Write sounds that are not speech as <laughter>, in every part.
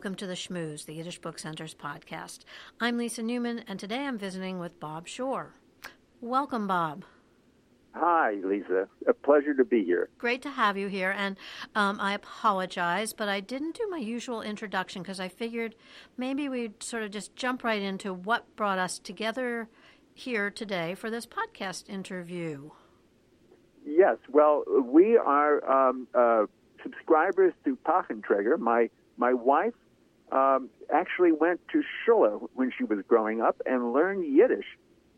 Shalom Aleichem and welcome to the Shmooze, the Yiddish Book Center's podcast. I'm Lisa Newman, and today I'm visiting with Bob Schor. Welcome, Bob. Hi, Lisa. A pleasure to be here. Great to have you here, and um, I apologize, but I didn't do my usual introduction because I figured maybe we'd sort of just jump right into what brought us together here today for this podcast interview. Yes, well, we are um, uh, subscribers to Pakn Treger. My my wife um, actually went to Shula when she was growing up and learned Yiddish,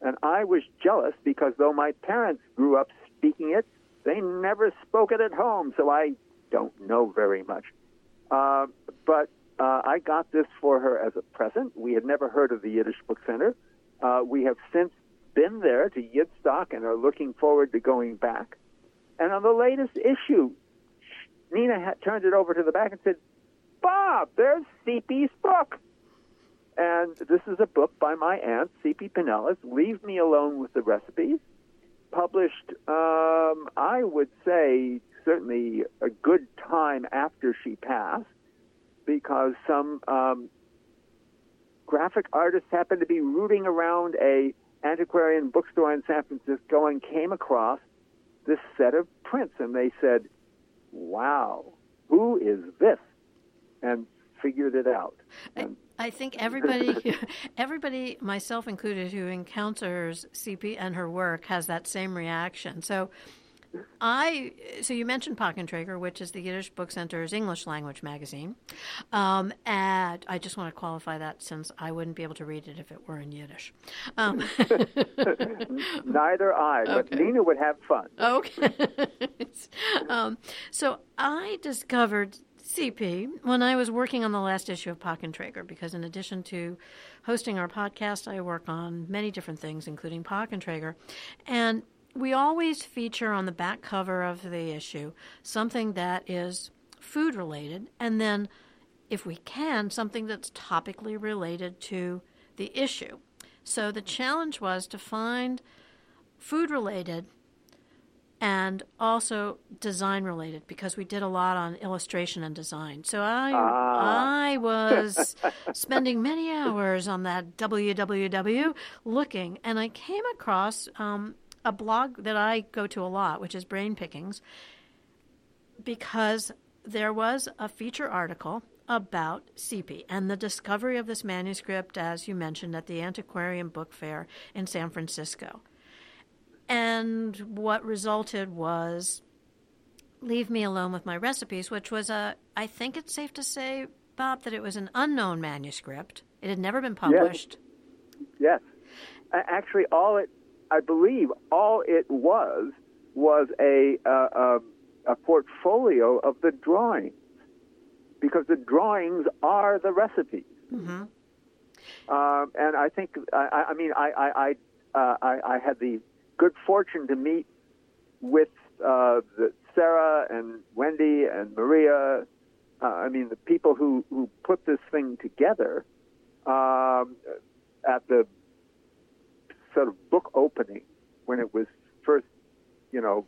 and I was jealous because though my parents grew up speaking it, they never spoke it at home, so I don't know very much. Uh, but uh, I got this for her as a present. We had never heard of the Yiddish Book Center. Uh, we have since been there to Yidstock and are looking forward to going back. And on the latest issue, Nina had turned it over to the back and said, Bob, there's Cipe's book. And this is a book by my aunt, Cipe Pineles, Leave Me Alone with the Recipes, published, um, I would say, certainly a good time after she passed, because some um, graphic artists happened to be rooting around a antiquarian bookstore in San Francisco and came across this set of prints, and they said, wow, who is this? And figured it out. I, I think <laughs> everybody, everybody, myself included, who encounters Cipe and her work has that same reaction. So, I so you mentioned Pakn Treger, which is the Yiddish Book Center's English language magazine, um, and I just want to qualify that since I wouldn't be able to read it if it were in Yiddish. Um. <laughs> Neither I, but Okay. Nina would have fun. Okay. <laughs> um, so I discovered Cipe when I was working on the last issue of Pakn Treger because, in addition to hosting our podcast, I work on many different things, including Pakn Treger. And we always feature on the back cover of the issue something that is food related, and then, if we can, something that's topically related to the issue. So the challenge was to find food related and also design related because we did a lot on illustration and design. So I Ah. I was <laughs> spending many hours on that www looking, and I came across um, a blog that I go to a lot, which is Brain Pickings, because there was a feature article about Cipe and the discovery of this manuscript, as you mentioned, at the Antiquarian Book Fair in San Francisco. And what resulted was Leave Me Alone with My Recipes, which was a, I think it's safe to say, Bob, that it was an unknown manuscript. It had never been published. Yes. A- Actually, all it, I believe, all it was was a uh, um, a portfolio of the drawings, because the drawings are the recipes. hmm Um, and I think, I, I- I mean, I I I, uh, I I had the good fortune to meet with uh, the Sarah and Wendy and Maria. Uh, I mean, the people who who put this thing together um, at the sort of book opening when it was first, you know,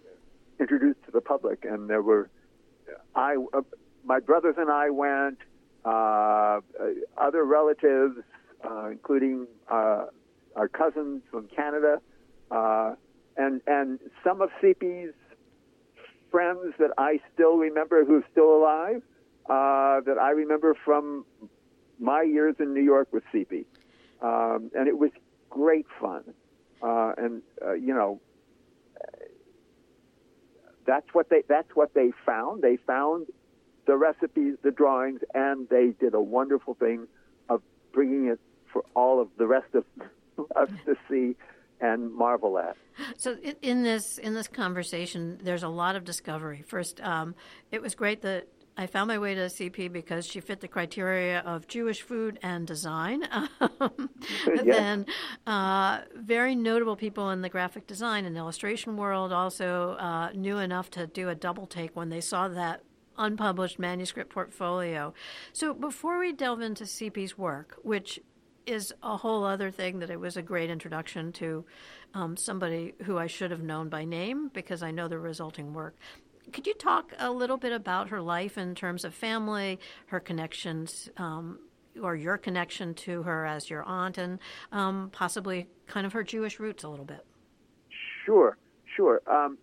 introduced to the public, and there were I, uh, my brothers and I went, uh, other relatives, uh, including uh, our cousins from Canada, uh, and and some of Cipe's friends that I still remember who's still alive, uh, that I remember from my years in New York with Cipe, um, and it was great fun, uh, and uh, you know that's what they that's what they found. They found the recipes, the drawings, and they did a wonderful thing of bringing it for all of the rest of <laughs> us to see and marvel at. So in, this in this conversation, there's a lot of discovery. First, um, it was great that I found my way to Cipe because she fit the criteria of Jewish food and design. <laughs> <laughs> Yes. Then, uh, very notable people in the graphic design and illustration world also uh, knew enough to do a double take when they saw that unpublished manuscript portfolio. So before we delve into Cipe's work, which is a whole other thing that it was a great introduction to um, somebody who I should have known by name because I know the resulting work. could you talk a little bit about her life in terms of family, her connections, um, or your connection to her as your aunt, and um, possibly kind of her Jewish roots a little bit? Sure, sure. Um,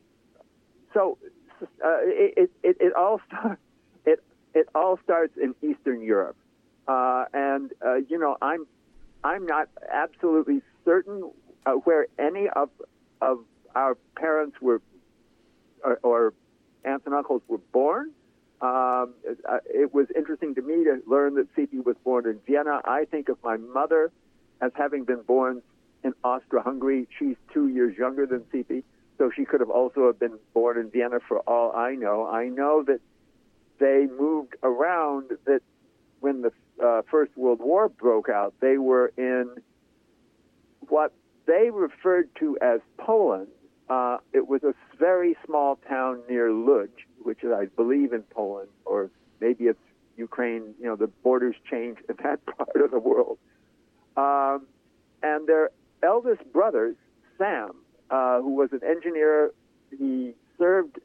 so uh, it, it, it all starts it it all starts in Eastern Europe, uh, and uh, you know I'm I'm not absolutely certain uh, where any of of our parents were or, or aunts and uncles were born. Um, it, uh, it was interesting to me to learn that Cipe was born in Vienna. I think of my mother as having been born in Austria-Hungary. She's two years younger than Cipe, so she could have also have been born in Vienna for all I know. I know that they moved around. That when the uh, First World War broke out, they were in what they referred to as Poland. Uh, it was a very small town near Lodz, which is, I believe, in Poland, or maybe it's Ukraine. You know, the borders change in <laughs> that part of the world. Um, and their eldest brother, Sam, uh, who was an engineer, he served,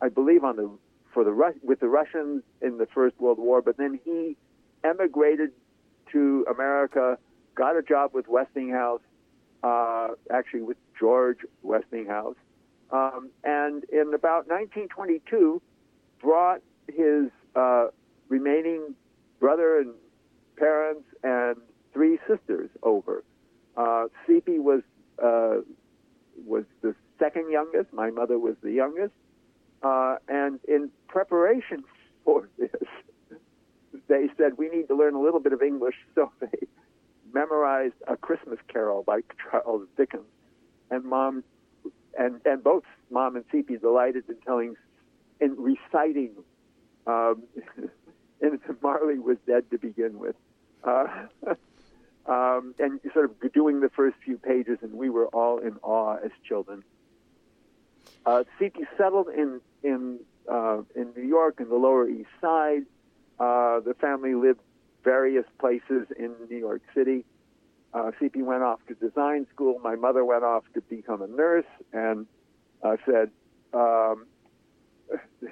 I believe, on the for the Rus- with the Russians in the First World War, but then he emigrated to America, got a job with Westinghouse, uh, actually with George Westinghouse, um, and in about 1922 brought his uh, remaining brother and parents and three sisters over. Uh, was uh, was the second youngest. My mother was the youngest. Uh, and in preparation <laughs> for this, they said we need to learn a little bit of English, <laughs> so they memorized A Christmas Carol by Charles Dickens. And mom, and and both mom and Cipe delighted in telling, in reciting. Um, <laughs> Innocent Marley was dead to begin with. Uh, <laughs> um, and sort of doing the first few pages, and we were all in awe as children. Uh, Cipe settled in in uh, in New York in the Lower East Side. Uh, the family lived various places in New York City. Uh, Cipe went off to design school. My mother went off to become a nurse and uh, said, um, <laughs>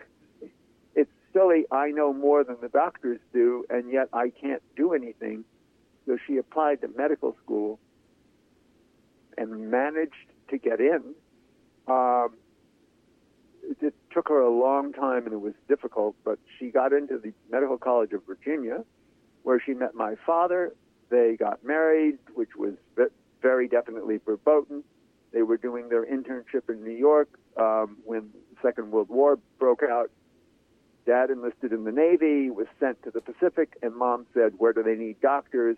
"It's silly. I know more than the doctors do, and yet I can't do anything." So she applied to medical school and managed to get in. Um, it took her a long time and it was difficult, but she got into the Medical College of Virginia, where she met my father. They got married, which was very definitely verboten. They were doing their internship in New York um, when the Second World War broke out. Dad enlisted in the Navy, was sent to the Pacific, and mom said, Where do they need doctors?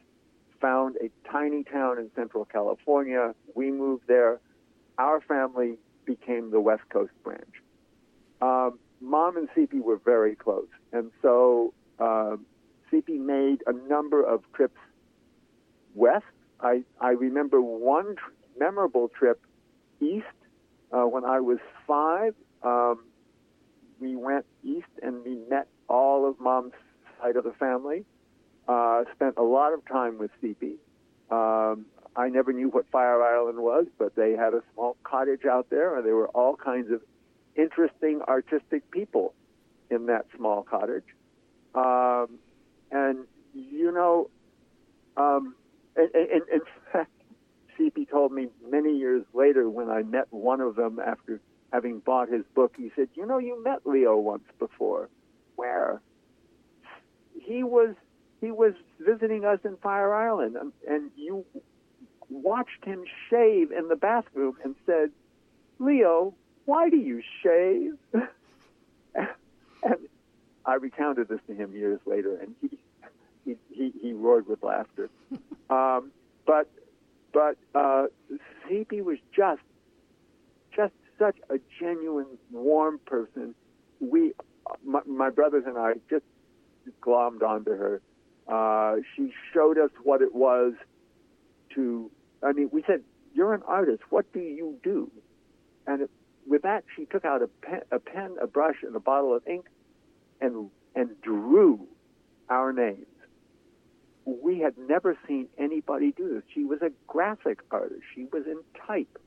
Found a tiny town in Central California. We moved there. Our family became the West Coast branch um, mom and Cipe were very close, and so uh, Cipe made a number of trips west. I I remember one tr- memorable trip east uh, when I was five. Um, we went east and we met all of mom's side of the family. Uh, spent a lot of time with Cipe. Um, I never knew what Fire Island was, but they had a small cottage out there, and there were all kinds of interesting artistic people in that small cottage. Um, and, you know, um, <laughs> in fact, Cipe told me many years later when I met one of them after having bought his book, he said, You know, you met Leo once before. Where? He was he was visiting us in Fire Island, and, and you watched him shave in the bathroom and said, Leo, why do you shave? and I recounted this to him years later, and he he he, he roared with laughter. Um, but but uh, Cipe was just just such a genuine, warm person. We, my, my brothers and I, just glommed onto her. Uh, she showed us what it was to. I mean, we said, "You're an artist. What do you do?" And it with that, she took out a pen, a pen, a brush, and a bottle of ink, and and drew our names. We had never seen anybody do this. She was a graphic artist. She was in type.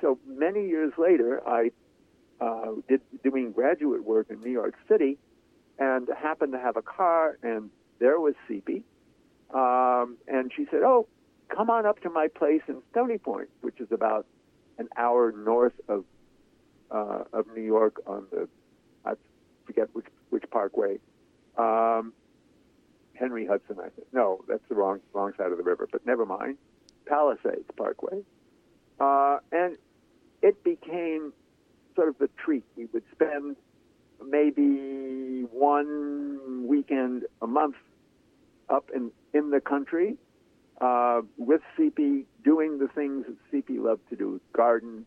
So many years later, I uh, did, doing graduate work in New York City, and happened to have a car, and there was Cipe. Um, and she said, "Oh, come on up to my place in Stony Point, which is about an hour north of uh, of New York on the I forget which which parkway. Um, Henry Hudson, I think. No, that's the wrong wrong side of the river, but never mind. Palisades Parkway, uh, and it became sort of the treat. We would spend maybe one weekend a month up in in the country uh, with Cipe, doing the things that Cipe loved to do: garden,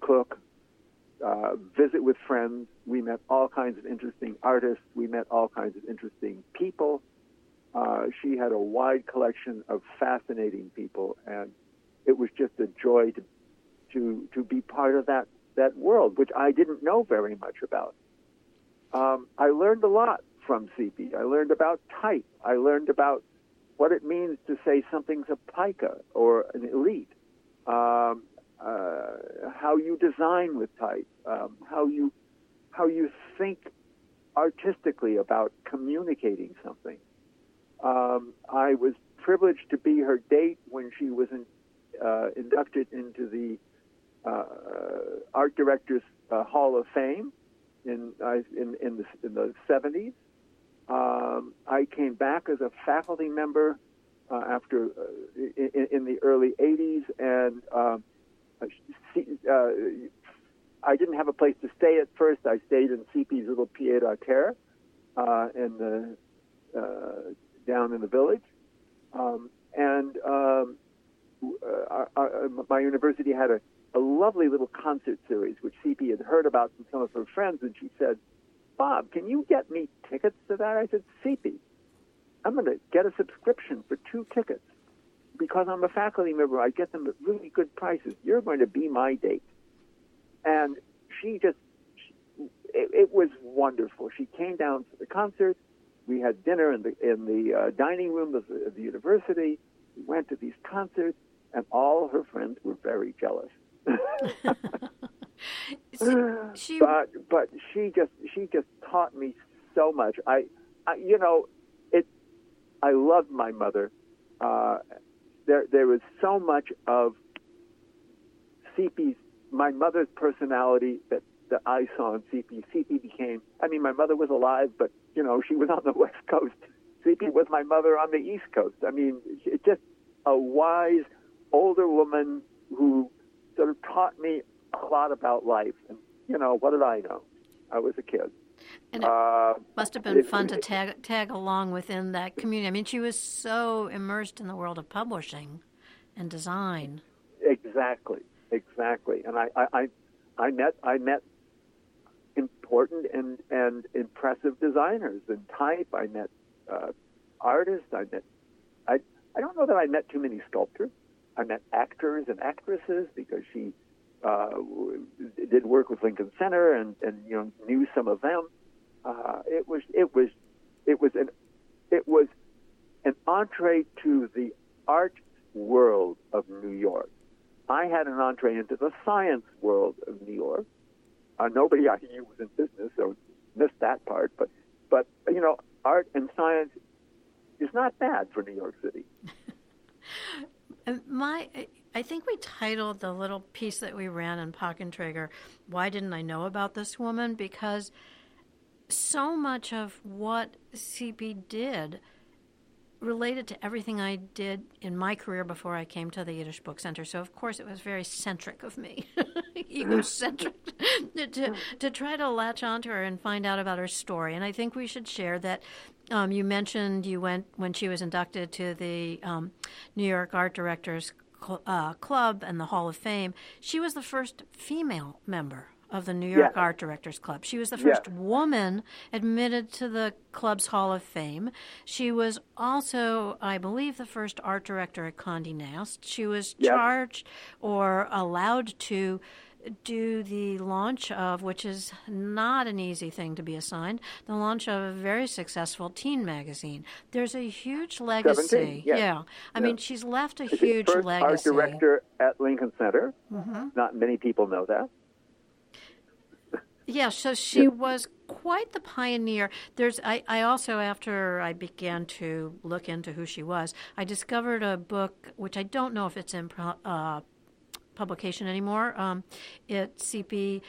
cook, uh, visit with friends. We met all kinds of interesting artists. We met all kinds of interesting people. Uh, she had a wide collection of fascinating people, and it was just a joy to to to be part of that that world, which I didn't know very much about. Um, I learned a lot from Cipe. I learned about type. I learned about what it means to say something's a pica or an elite. Um, uh, how you design with type, um, how you how you think artistically about communicating something. Um, I was privileged to be her date when she was in, uh, inducted into the uh, Art Directors uh, Hall of Fame in in in the, in the 70s. Um, I came back as a faculty member uh, after uh, in, in, the early 80s, and um, uh, I didn't have a place to stay at first. I stayed in Cipe's little pied à terre uh, in the down in the village, um, and um, my university had a, a lovely little concert series which Cipe had heard about from some of her friends, and she said, "Bob, can you get me tickets to that?" I said, "Cipe, I'm going to get a subscription for two tickets." because I'm a faculty member, I get them at really good prices. You're going to be my date. And she just, she, it, it, was wonderful. She came down for the concert. We had dinner in the in the uh, dining room of the, of the university. We went to these concerts, and all her friends were very jealous. <laughs> <laughs> <laughs> <sighs> she, but but she just she just taught me so much. I, I you know, it. I loved my mother, uh, there there was so much of Cipe's my mother's personality that that I saw in Cipe. Cipe became I mean my mother was alive, but you know she was on the <laughs> west coast. Cipe was my mother on the east coast. I mean, it just a wise older woman who sort of taught me a lot about life. And you know, what did I know? I was a kid. And it uh, must have been it, fun to tag tag along within that community. I mean, she was so immersed in the world of publishing and design. Exactly, exactly. And I, I, I, I met I met important and and impressive designers in type. I met uh, artists. I met I I don't know that I met too many sculptors. I met actors and actresses because she uh, did work with Lincoln Center and, and you know knew some of them. Uh, it was it was it was an it was an entree to the art world of New York. I had an entree into the science world of New York. Uh, nobody I knew was in business, so missed that part. But but you know, art and science is not bad for New York City. <laughs> My I think we titled the little piece that we ran in Treger, Why Didn't I Know About This Woman? Because so much of what Cipe did related to everything I did in my career before I came to the Yiddish Book Center. So, of course, it was very centric of me, <laughs> egocentric, <laughs> to, to try to latch onto her and find out about her story. And I think we should share that. Um, you mentioned you went when she was inducted to the um, New York Art Directors uh, Club and the Hall of Fame, she was the first female member of the New York yes. Art Directors Club. She was the first yes. woman admitted to the club's Hall of Fame. She was also, I believe, the first art director at Condé Nast. She was yes. charged or allowed to do the launch of, which is not an easy thing to be assigned, the launch of a very successful teen magazine. There's a huge legacy. Yes. Yeah. I yeah. mean, she's left a huge first legacy. Art director at Lincoln Center. Mm-hmm. Not many people know that. Yeah, so she was quite the pioneer. There's, I, I also, after I began to look into who she was, I discovered a book which I don't know if it's in uh, publication anymore. Um, it's Cipe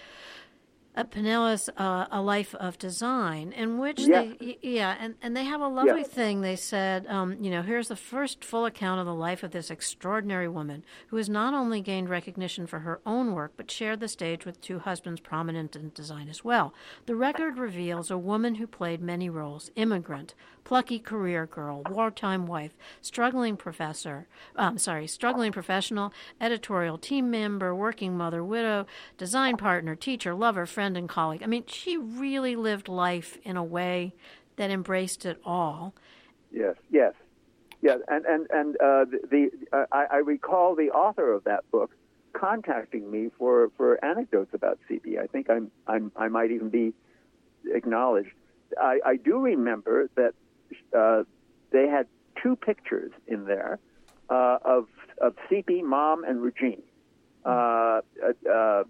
uh, Pineles uh, A Life of Design, in which yeah. they, yeah, and, and they have a lovely yeah. thing. They said, um, you know, here's the first full account of the life of this extraordinary woman who has not only gained recognition for her own work, but shared the stage with two husbands prominent in design as well. The record reveals a woman who played many roles immigrant, plucky career girl, wartime wife, struggling professor, um, sorry, struggling professional, editorial team member, working mother, widow, design partner, teacher, lover, friend, and colleague. I mean, she really lived life in a way that embraced it all. Yes, yes, yes, and and and uh, the, the uh, I, I recall the author of that book contacting me for, for anecdotes about Cipe. I think I'm, I'm I might even be acknowledged. I, I do remember that uh, they had two pictures in there uh, of of Cipe, Mom, and Regine. Uh, uh, uh,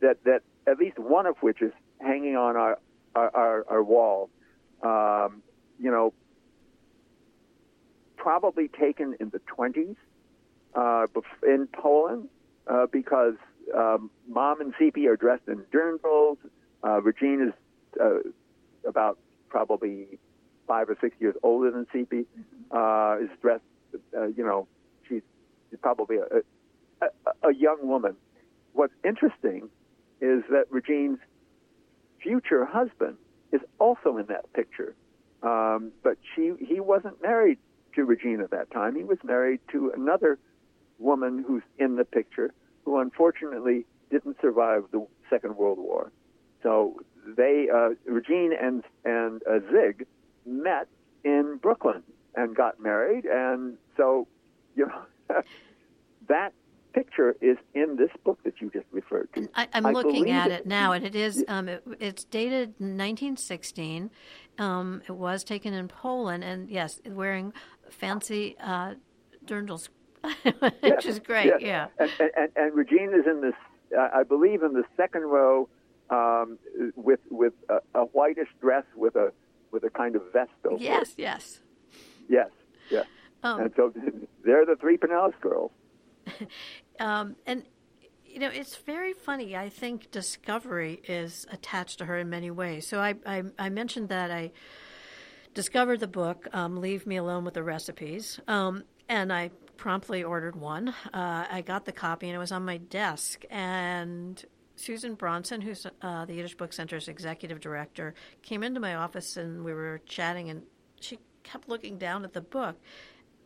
that that at least one of which is hanging on our our, our, our wall. Um, you know, probably taken in the 20s uh, in Poland uh, because um, Mom and Cipe are dressed in dirndls. Uh, is uh, about probably five or six years older than Cipe, uh, is dressed, uh, you know, she's, she's probably a, a, a young woman. What's interesting is that Regine's future husband is also in that picture. Um, but she, he wasn't married to Regine at that time. He was married to another woman who's in the picture, who unfortunately didn't survive the Second World War. So they, uh, Regine and and uh, Zig, met in Brooklyn and got married, and so you know <laughs> that picture is in this book that you just referred to. I, am looking at it, it now, and it is um, it, it's dated 1916. Um, it was taken in Poland, and yes, wearing fancy uh, dirndls, <laughs> which yes, is great. Yes. Yeah, and, and, and Regine is in this, uh, I believe, in the second row um, with with a, a whitish dress with a with a kind of vest over yes, it. Yes, yes, yes. Um, and so they're the three Pineles girls. <laughs> um, and you know, it's very funny. I think discovery is attached to her in many ways. So I, I, I mentioned that I discovered the book, um, Leave Me Alone with the Recipes, um, and I promptly ordered one. Uh, I got the copy, and it was on my desk. And Susan Bronson, who's uh, the Yiddish Book Center's executive director, came into my office and we were chatting, and she kept looking down at the book.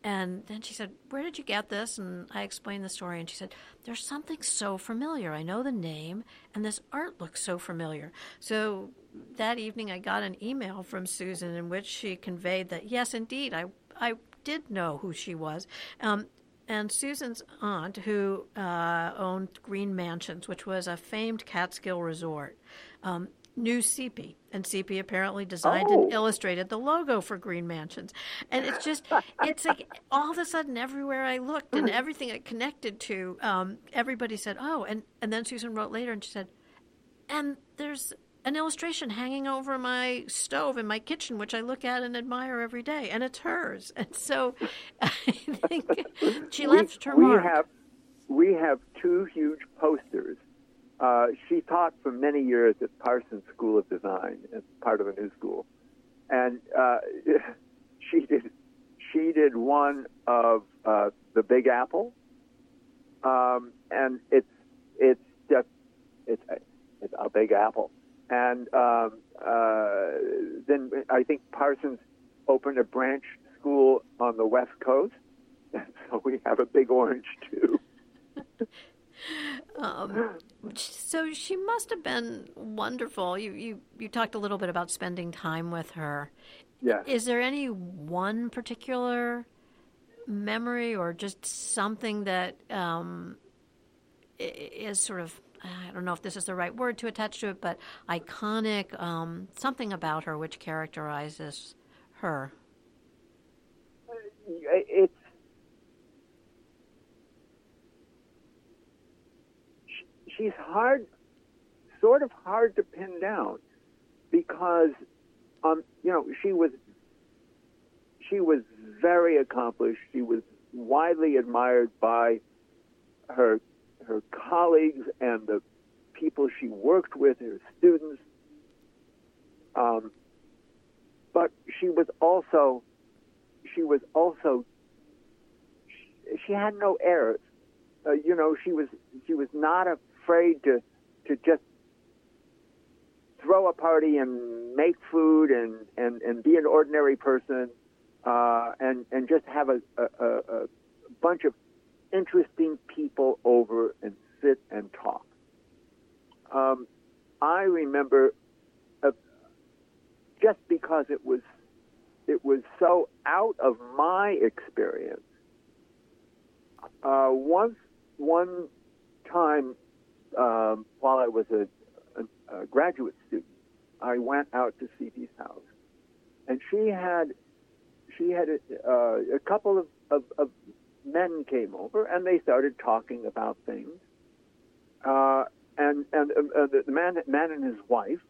And then she said, Where did you get this? And I explained the story, and she said, There's something so familiar. I know the name, and this art looks so familiar. So that evening, I got an email from Susan in which she conveyed that, yes, indeed, I, I did know who she was. Um, and Susan's aunt, who uh, owned Green Mansions, which was a famed Catskill resort, um, knew Cipe, and Cipe apparently designed oh. and illustrated the logo for Green Mansions. And it's just, <laughs> it's like all of a sudden, everywhere I looked and everything I connected to, um, everybody said, "Oh," and and then Susan wrote later, and she said, "And there's an illustration hanging over my stove in my kitchen, which I look at and admire every day, and it's hers. And so <laughs> I think <laughs> she left her we mark. Have, we have two huge posters. Uh, she taught for many years at Parsons School of Design as part of a new school, and uh, <laughs> she did she did one of uh, the Big Apple, um, and it's it's just it's it's a Big Apple. And um, uh, then I think Parsons opened a branch school on the West Coast, <laughs> so we have a big orange too. <laughs> um, so she must have been wonderful. You, you you talked a little bit about spending time with her. Yeah. Is there any one particular memory or just something that um, is sort of I don't know if this is the right word to attach to it, but iconic, um, something about her which characterizes her. It's she's hard, sort of hard to pin down because, um, you know, she was she was very accomplished. She was widely admired by her her colleagues and the people she worked with, her students. Um, but she was also she was also she, she had no errors. Uh, you know, she was she was not afraid to to just throw a party and make food and and and be an ordinary person uh, and and just have a, a, a bunch of interesting people over and sit and talk. Um, I remember uh, just because it was it was so out of my experience. Uh, once one time um, while I was a, a, a graduate student, I went out to Cipe's house, and she had she had a, uh, a couple of, of, of, men came over, and they started talking about things. Uh, and and uh, the man man and his wife,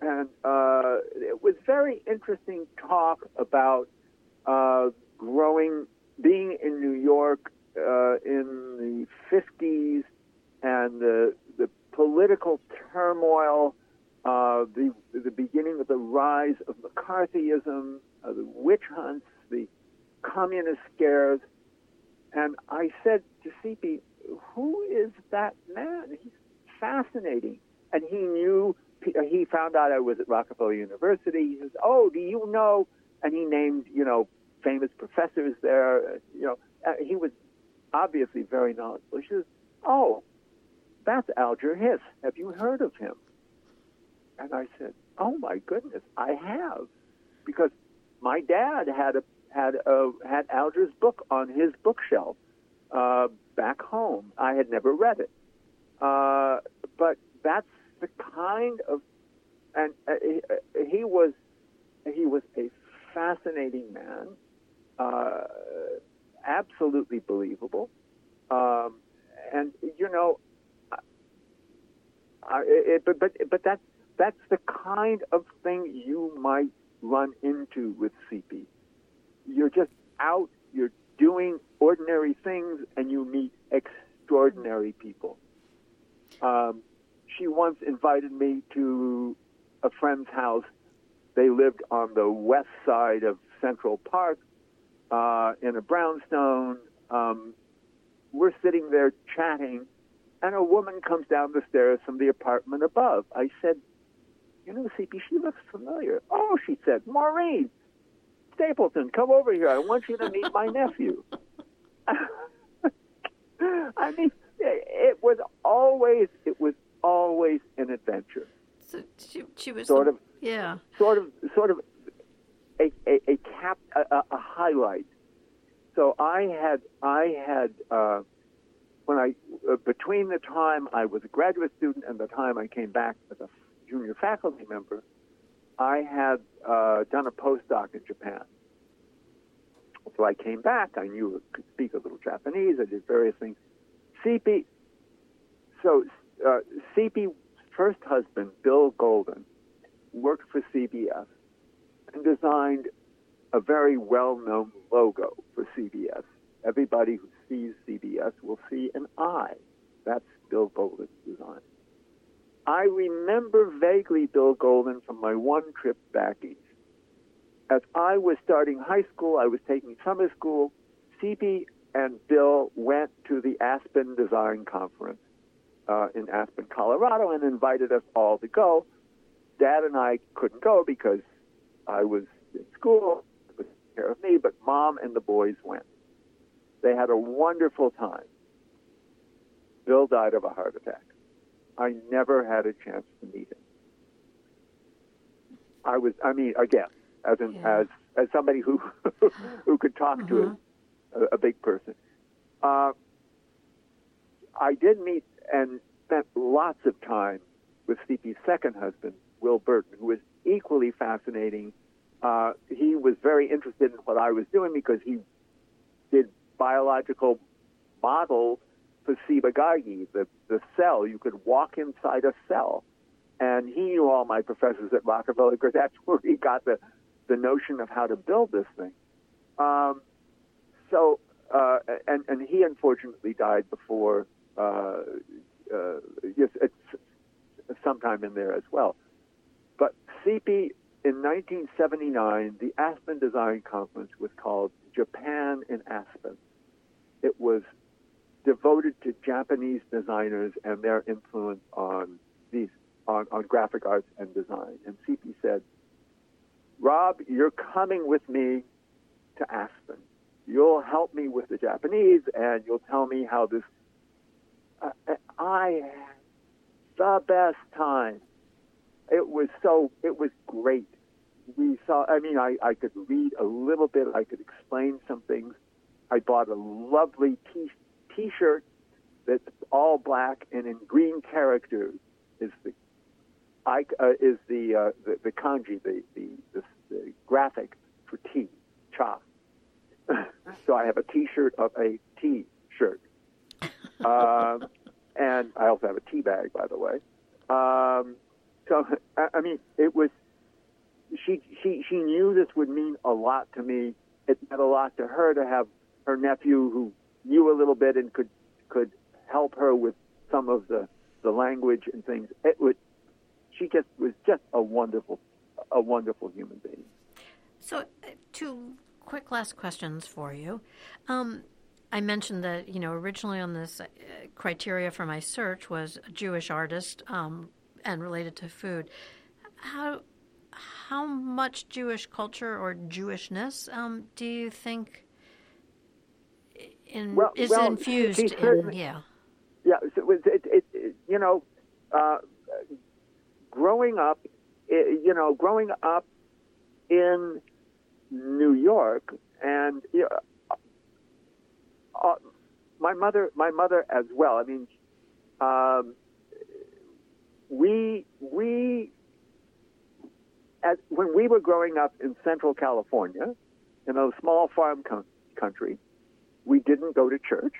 and uh, it was very interesting talk about uh, growing, being in New York uh, in the 50s and the the political turmoil, uh, the the beginning of the rise of McCarthyism, uh, the witch hunts, the communist scares, and I said to Cipe, "Who is that man? He's fascinating." And he knew. He found out I was at Rockefeller University. He says, "Oh, do you know?" And he named, you know, famous professors there. You know, uh, he was obviously very knowledgeable. He says, "Oh, that's Alger Hiss. Have you heard of him? And I said, Oh my goodness, I have, because my dad had a had a had Alger's book on his bookshelf uh, back home. I had never read it, uh, but that's the kind of and uh, he, he, was he was a fascinating man, uh, absolutely believable, um, and you know uh, it, but but but that's that's the kind of thing you might run into with Cipe. You're just out, you're doing ordinary things, and you meet extraordinary people. Um, she once invited me to a friend's house. They lived on the west side of Central Park uh, in a brownstone. Um, we're sitting there chatting and a woman comes down the stairs from the apartment above. I said, You know, Cipe, she looks familiar. Oh, she said, Maureen Stapleton, come over here. I want you to meet my <laughs> nephew. <laughs> I mean, it was always, it was always an adventure. So she, she was sort of, yeah, sort of, sort of a, a, a cap, a, a highlight. So I had, I had, uh, when I uh, between the time I was a graduate student and the time I came back as a junior faculty member, I had uh, done a postdoc in Japan. So I came back. I knew could speak a little Japanese. I did various things. Cipe. So uh, Cipe's first husband, Bill Golden, worked for CBS and designed a very well-known logo for CBS. Everybody who sees CBS will see an eye. That's Bill Golden's design. I remember vaguely Bill Golden from my one trip back east. As I was starting high school, I was taking summer school. Cipe and Bill went to the Aspen Design Conference uh, in Aspen, Colorado, and invited us all to go. Dad and I couldn't go because I was in school, was taking care of me, but mom and the boys went. They had a wonderful time. Bill died of a heart attack. I never had a chance to meet him. I was, I mean, again, as in, yeah. as as somebody who <laughs> who could talk uh-huh. to a, a, big person. Uh, I did meet and spent lots of time with Cipe's second husband, Will Burtin, who was equally fascinating. Uh, he was very interested in what I was doing because he did biological model for Pasibagagi, the, the cell. You could walk inside a cell. And he knew all my professors at Rockefeller because that's <laughs> where he got the, the notion of how to build this thing. Um, so, uh, and, and he unfortunately died before, uh, uh, yes, it's sometime in there as well. But Cipe in 1979, the Aspen Design Conference was called Japan in Aspen. It was devoted to Japanese designers and their influence on these on, on graphic arts and design. And Cipe said, Rob, you're coming with me to Aspen. You'll help me with the Japanese and you'll tell me how this. Uh, I had the best time. It was so, it was great. We saw, I mean, I, I could read a little bit, I could explain some things. I bought a lovely t- t-shirt that's all black and in green characters is the I, uh, is the, uh, the the kanji the the, the, the graphic for tea cha. <laughs> so I have a T-shirt of a T-shirt, <laughs> um, and I also have a tea bag, by the way. Um, so I, I mean, it was she she she knew this would mean a lot to me. It meant a lot to her to have her nephew who knew a little bit and could could help her with some of the the language and things. It would she just was just a wonderful a wonderful human being. So, uh, two quick last questions for you. Um, I mentioned that you know originally on this uh, criteria for my search was a Jewish artist um, and related to food. How how much Jewish culture or Jewishness um, do you think in, well, is well, infused in? Yeah, yeah. So it, it, it, you know, uh, growing up, you know, growing up in New York, and you know, uh, my mother, my mother as well. I mean, um, we we as when we were growing up in Central California, in a small farm co- country, we didn't go to church.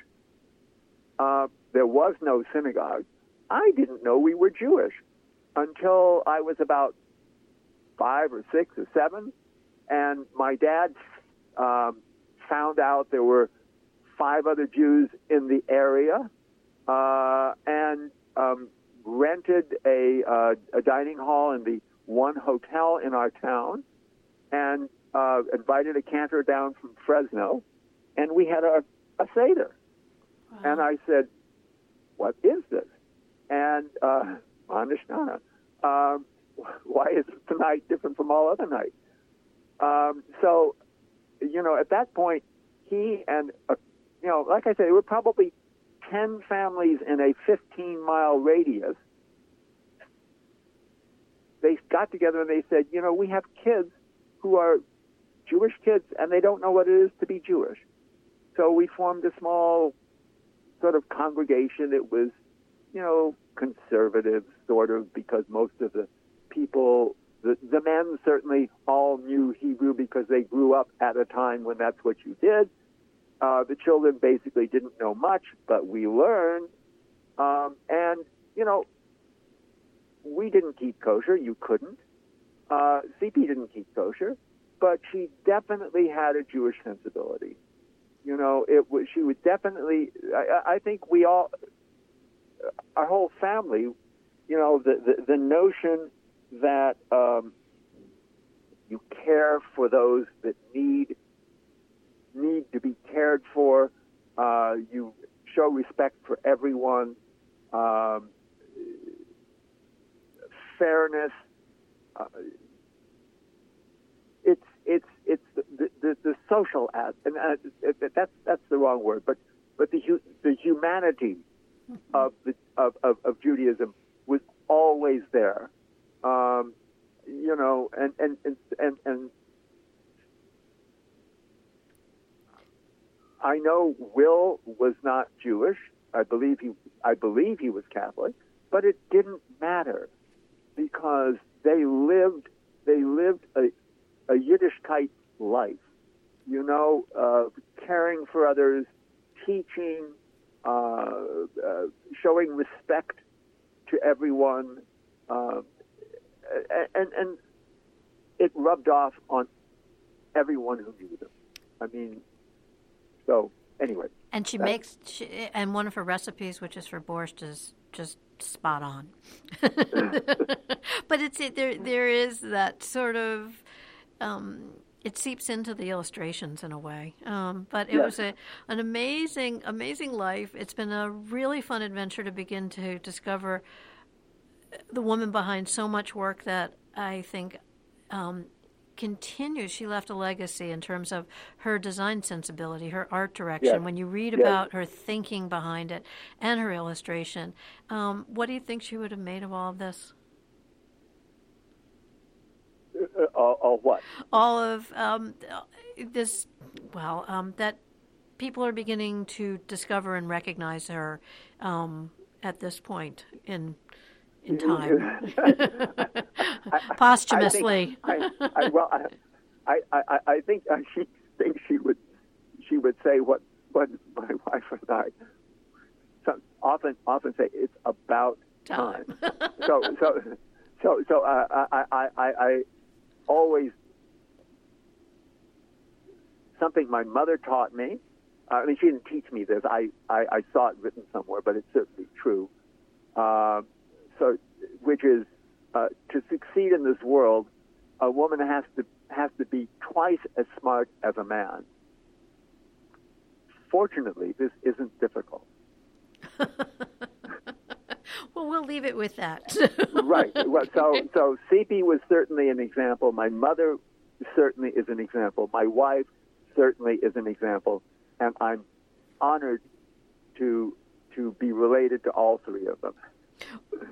Uh, there was no synagogue. I didn't know we were Jewish until I was about five or six or seven, and my dad um, found out there were five other Jews in the area, uh, and um, rented a, uh, a dining hall in the one hotel in our town, and uh, invited a cantor down from Fresno, and we had a, a seder. Wow. And I said, "What is this?" And uh, um, <laughs> why is tonight different from all other nights? Um, so, you know, at that point, he and, uh, you know, like I said, there were probably 10 families in a 15 mile radius. They got together and they said, you know, we have kids who are Jewish kids and they don't know what it is to be Jewish. So we formed a small sort of congregation. It was, you know, conservative, sort of, because most of the people, the, the men certainly all knew Hebrew because they grew up at a time when that's what you did. Uh, the children basically didn't know much, but we learned. Um, and, you know, we didn't keep kosher. You couldn't. Uh, Cipe didn't keep kosher, but she definitely had a Jewish sensibility. You know, it was, she would definitely, I, I think we all, our whole family, you know, the, the, the notion that um, you care for those that need need to be cared for. Uh, you show respect for everyone. Um, fairness. Uh, it's it's it's the the, the social as and uh, that's that's the wrong word, but but the the humanity of the of, of, of Judaism was always there. Um, you know, and and and and, and I know Will was not Jewish. I believe he I believe he was Catholic, but it didn't matter because they lived they lived a, a Yiddishkeit life. You know, uh, caring for others, teaching, uh, uh, showing respect to everyone, uh, and and it rubbed off on everyone who knew them. I mean, so anyway. And she makes, she, and one of her recipes, which is for borscht, is just spot on. <laughs> <laughs> but it's it, there. There is that sort of. Um, it seeps into the illustrations in a way. Um, but it yes. was a, an amazing, amazing life. It's been a really fun adventure to begin to discover the woman behind so much work that I think um, continues. She left a legacy in terms of her design sensibility, her art direction. Yes. When you read yes. about her thinking behind it and her illustration, um, what do you think she would have made of all of this? Uh, all, all, what? All of um, this. Well, um, that people are beginning to discover and recognize her um, at this point in in time, <laughs> posthumously. I, I, well, I, I, I think she <laughs> thinks she would she would say what what my <laughs> wife and I often often say. It's about time. time. so so so so uh, I, I I I always something my mother taught me. Uh, I mean, she didn't teach me this. I, I, I saw it written somewhere, but it's certainly true. Uh, so, which is uh, to succeed in this world, a woman has to has to be twice as smart as a man. Fortunately, this isn't difficult. <laughs> well, we'll leave it with that. <laughs> right. Well, so so Cipe was certainly an example. My mother certainly is an example. My wife certainly is an example, and I'm honored to to be related to all three of them.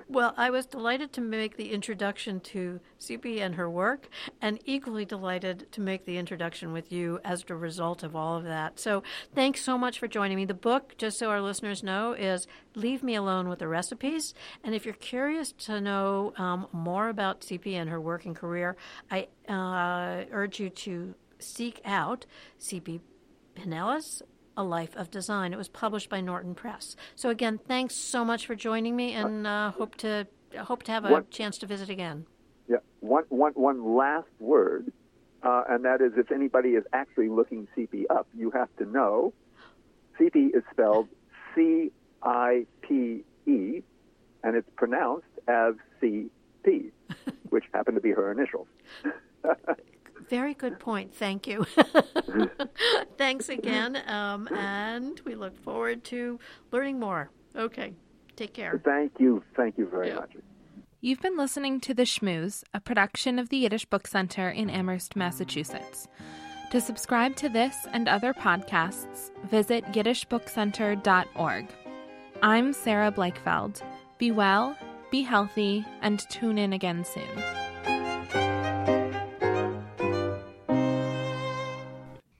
Well, I was delighted to make the introduction to Cipe and her work, and equally delighted to make the introduction with you as a result of all of that. So, thanks so much for joining me. The book, just so our listeners know, is Leave Me Alone with the Recipes. And if you're curious to know um, more about Cipe and her work and career, I uh, urge you to seek out Cipe Pineles a Life of Design. It was published by Norton Press. So again, thanks so much for joining me, and uh, hope to hope to have a one, chance to visit again. Yeah, one, one, one last word, uh, and that is if anybody is actually looking Cipe up, you have to know Cipe is spelled C I P E, and it's pronounced as C P, which happen to be her initials. <laughs> Very good point. Thank you. <laughs> Thanks again. Um, and we look forward to learning more. Okay. Take care. Thank you. Thank you very yeah. much. You've been listening to The Shmooze, a production of the Yiddish Book Center in Amherst, Massachusetts. To subscribe to this and other podcasts, visit yiddishbookcenter.org. I'm Sarah Blakefeld. Be well, be healthy, and tune in again soon.